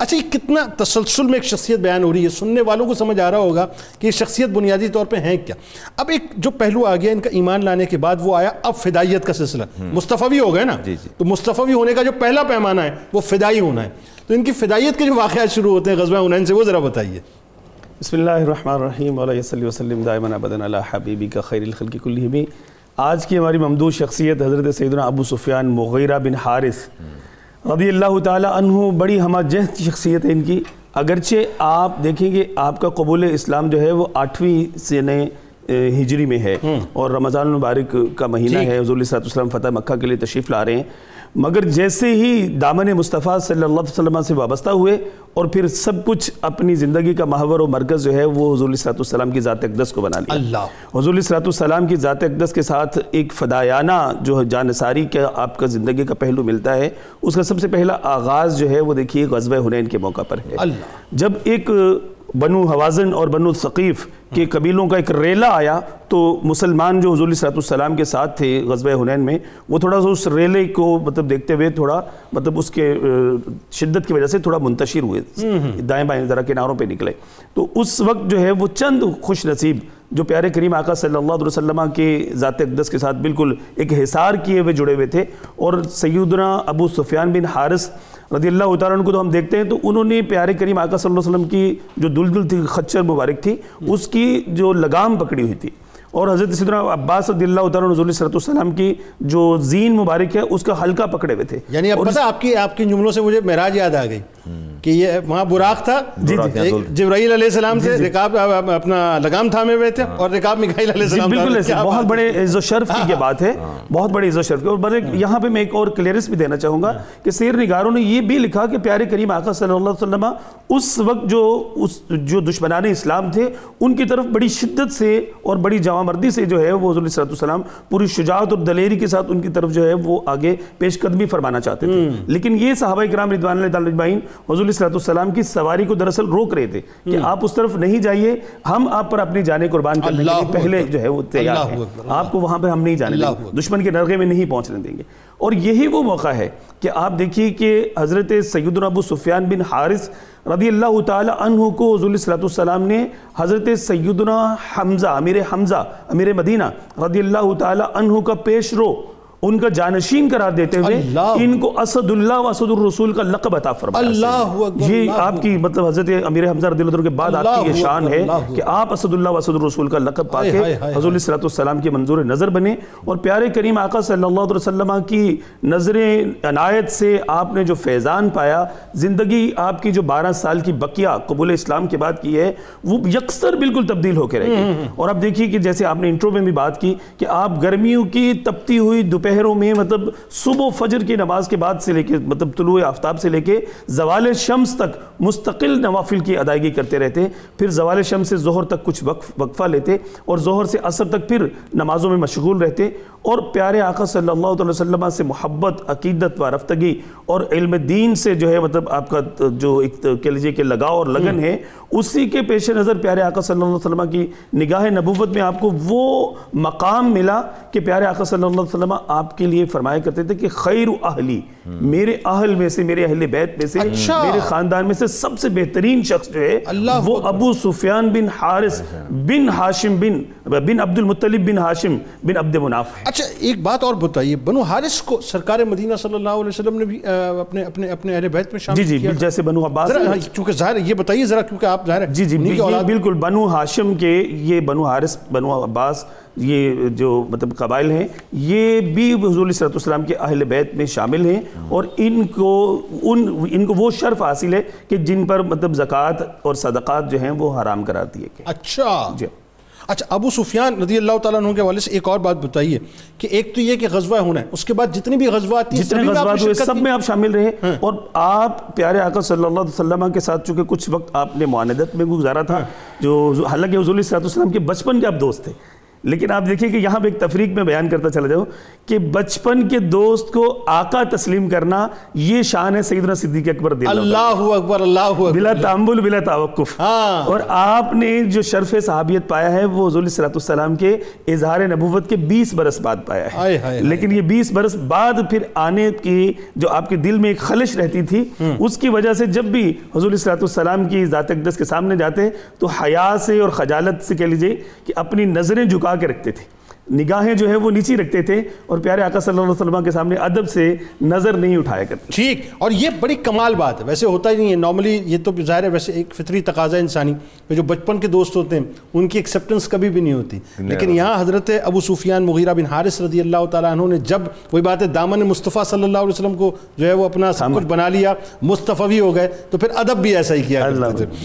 اچھا یہ کتنا تسلسل میں ایک شخصیت بیان ہو رہی ہے؟ سننے والوں کو سمجھ آ رہا ہوگا کہ یہ شخصیت بنیادی طور پہ ہیں کیا؟ اب ایک جو پہلو آ گیا ان کا ایمان لانے کے بعد وہ آیا اب فدائیت کا سلسلہ۔ مصطفی ہو گئے نا؟ جی، جی۔ تو مصطفی ہونے کا جو پہلا پیمانہ ہے وہ فدائی ہونا ہے۔ تو ان کی فدائیت کے جو واقعات شروع ہوتے ہیں غزوہ عنین سے وہ ذرا بتائیے۔ بسم اللہ الرحمن الرحیم علیہ صلی وسلم علی حبیبی کا خیر الخلق کلہم۔ آج کی ہماری ممدود شخصیت حضرت سیدنا ابو سفیان مغیرہ بن حارث۔ رضی اللہ تعالی عنہ بڑی ہمہ جہد شخصیت ہے ان کی۔ اگرچہ آپ دیکھیں گے آپ کا قبول اسلام جو ہے وہ آٹھویں سنہ ہجری میں ہے اور رمضان المبارک کا مہینہ ہے۔ حضور علیہ وسلم فتح مکہ کے لیے تشریف لا رہے ہیں۔ مگر جیسے ہی دامن مصطفیٰ صلی اللہ علیہ وسلم سے وابستہ ہوئے اور پھر سب کچھ اپنی زندگی کا محور و مرکز جو ہے وہ حضور علیہ وسلم کی ذات اقدس کو بنا لیا۔ اللہ۔ حضور علیہ وسلم کی ذات اقدس کے ساتھ ایک فدایانہ جو جانساری کا آپ کا زندگی کا پہلو ملتا ہے اس کا سب سے پہلا آغاز جو ہے وہ دیکھیے غزوہ حنین کے موقع پر ہے۔ اللہ۔ جب ایک بنو حوازن اور بنو ثقیف کے قبیلوں کا ایک ریلا آیا تو مسلمان جو حضور صلی اللہ علیہ وسلم کے ساتھ تھے غزوہ حنین میں وہ تھوڑا سا اس ریلے کو مطلب دیکھتے ہوئے تھوڑا مطلب اس کے شدت کی وجہ سے تھوڑا منتشر ہوئے۔ دائیں بائیں ذرا کناروں پہ نکلے۔ تو اس وقت جو ہے وہ چند خوش نصیب جو پیارے کریم آقا صلی اللہ علیہ وسلم کے ذات اقدس کے ساتھ بالکل ایک حصار کیے ہوئے جڑے ہوئے تھے اور سیدنا ابو سفیان بن حارث رضی اللہ تعالیٰ عنہ کو تو ہم دیکھتے ہیں تو انہوں نے پیارے کریم آقا صلی اللہ علیہ وسلم کی جو دلدل تھی خچر مبارک تھی اس کی جو لگام پکڑی ہوئی تھی۔ اور حضرت سیدنا عباس رضی اللہ تعالیٰ عنہ صلی وسلم کی جو زین مبارک ہے اس کا حلقہ پکڑے ہوئے تھے۔ یعنی اب پتہ آپ کی آپ کی جملوں سے مجھے معراج یاد آ گئی۔ کہ یہ وہاں براق تھا۔ جبرائیل علیہ السلام سے رکاب اپنا لگام تھامے ہوئے تھے اور رکاب مکھائیل علیہ جی السلام بالکل تھا۔ ایسے بہت بڑے عز و شرف کی یہ بات ہے۔ بہت بڑے عز و شرف کی۔ اور بڑے یہاں پہ میں ایک اور کلیئرنس بھی دینا چاہوں گا کہ سیر نگاروں نے یہ بھی لکھا کہ پیارے کریم آقا صلی اللہ علیہ وسلم اس وقت جو اس جو دشمنان اسلام تھے ان کی طرف بڑی شدت سے اور بڑی جوان مردی سے جو ہے وہ حضور صلی اللہ علیہ وسلم پوری شجاعت اور دلیری کے ساتھ ان کی طرف جو ہے وہ آگے پیش قدمی فرمانا چاہتے تھے۔ لیکن یہ صحابہ کرام رضوان اللہ تعالیٰ حضور علیہ وسلم کی سواری کو دراصل روک رہے تھے کہ آپ اس طرف نہیں جائیے ہم آپ پر اپنی جانیں قربان کرنے کے لیے پہلے۔ جو ہے وہ تیار ہیں۔ آپ کو وہاں پہ ہم نہیں جانے دیں گے۔ دشمن کے نرغے میں نہیں پہنچنے دیں گے اور یہی وہ موقع ہے کہ آپ دیکھیے کہ حضرت سیدنا ابو سفیان بن حارث رضی اللہ تعالی عنہ کو حضور صلی اللہ علیہ وسلم نے حضرت سیدنا حمزہ امیر حمزہ امیر مدینہ رضی اللہ تعالی عنہ کا پیش رو ان کا جانشین قرار دیتے ہوئے ان کو اسد اللہ و اسد الرسول کا لقب عطا فرمایا اللہ اکبر، یہ آپ کی مطلب حضرت امیر حمزہ رضی اللہ عنہ کے بعد آپ کی یہ شان ہے کہ آپ اسد اللہ و اسد الرسول کا لقب پا کے حضور صلی اللہ علیہ وسلم کے منظور نظر بنے اور پیارے کریم آقا صلی اللہ علیہ وسلم کی نظر عنایت سے آپ نے جو فیضان پایا زندگی آپ کی جو بارہ سال کی بقیہ قبول اسلام کے بعد کی ہے وہ یکسر بالکل تبدیل ہو کے رہ گئی۔ اور اب دیکھیے کہ جیسے آپ نے انٹرو میں بھی بات کی کہ آپ گرمیوں کی تپتی ہوئی دوپہروں میں مطلب صبح و فجر کی نماز کے بعد سے لے کے مطلب طلوع آفتاب سے لے کے زوال شمس تک مستقل نوافل کی ادائیگی کرتے رہتے پھر زوال شمس سے ظہر تک کچھ وقف وقفہ لیتے اور ظہر سے عصر تک پھر نمازوں میں مشغول رہتے اور پیارے آقا صلی اللہ علیہ وسلم سے محبت عقیدت و رفتگی اور علم دین سے جو ہے مطلب آپ کا جو ایک کہہ لیجیے کہ لگاؤ اور لگن ہے اسی کے پیش نظر پیارے آقا صلی اللہ علیہ وسلم کی نگاہ نبوت میں آپ کو وہ مقام ملا کہ پیارے آقا صلی اللہ علیہ وسلم آپ کے لیے فرمایا کرتے تھے کہ خیر اہلی میرے اہل میں سے میرے اہل بیت میں سے اچھا۔ میرے خاندان میں سے سب سے بہترین شخص جو ہے وہ ابو سفیان بن حارث بن ہاشم بن بن عبد المطلب بن ہاشم بن عبد مناف ہے اچھا ایک بات اور بتائیے بنو حارث کو سرکار مدینہ صلی اللہ علیہ وسلم نے بھی اپنے اپنے اپنے اہل بیت میں جی شامل جی کیا جیسے بنو عباس چونکہ ظاہر ہے یہ بتائیے ذرا کیونکہ آپ ظاہر ہے جی جی بالکل بنو ہاشم کے یہ بنو حارث بنو عباس یہ جو مطلب قبائل ہیں یہ بھی حضور علیہ وسلم کے اہل بیت میں شامل ہیں اور ان کو ان ان کو وہ شرف حاصل ہے کہ جن پر مطلب زکوٰۃ اور صدقات جو ہیں وہ حرام قرار دیے گئے اچھا۔ جی۔ اچھا ابو سفیان رضی اللہ تعالیٰ عنہ کے حوالے سے ایک اور بات بتائیے کہ ایک تو یہ کہ غزوہ ہونا ہے اس کے بعد جتنی بھی غزوات تھی جتنے غزوات ہوئے سب؟ میں آپ شامل رہے۔ اور آپ پیارے آقا صلی اللہ علیہ وسلم کے ساتھ چونکہ کچھ وقت آپ نے معاندت میں گزارا تھا جو حالانکہ حضور علیہ وسلم کے بچپن کے آپ دوست تھے لیکن آپ دیکھیں کہ یہاں پہ ایک تفریق میں بیان کرتا چلا جاؤں کہ بچپن کے دوست کو آقا تسلیم کرنا یہ شان ہے سیدنا صدیق اکبر رضی اللہ اکبر اللہ اکبر۔ بلا تعمل بلا توقف۔ ہاں۔ اور آپ نے جو شرف صحابیت پایا ہے وہ حضور صلی اللہ السلام کے اظہار نبوت کے بیس برس بعد پایا ہے۔ لیکن یہ بیس برس بعد پھر آنے کی جو آپ کے دل میں ایک خلش رہتی تھی اس کی وجہ سے جب بھی حضور صلی اللہ السلام کی ذات اقدس کے سامنے جاتے تو حیا سے اور خجالت سے کہہ لیجیے کہ اپنی نظریں جھکا کے رکھتے تھے۔ نگاہیں جو ہیں وہ نیچی رکھتے تھے اور پیارے آقا صلی اللہ علیہ وسلم کے سامنے ادب سے نظر نہیں اٹھایا کرتے۔ ٹھیک اور یہ بڑی کمال بات ہے۔ ویسے ہوتا ہی نہیں ہے۔ نارملی یہ تو ظاہر ہے ویسے ایک فطری تقاضا انسانی کہ جو بچپن کے دوست ہوتے ہیں ان کی ایکسیپٹنس کبھی بھی نہیں ہوتی۔ لیکن یہاں حضرت ابو سفیان مغیرہ بن حارث رضی اللہ تعالیٰ عنہ نے جب وہی بات ہے دامن مصطفیٰ صلی اللہ علیہ وسلم کو جو ہے وہ اپنا سب کچھ بنا لیا مصطفی ہو گئے تو پھر ادب بھی ایسا ہی کیا کرتے تھے۔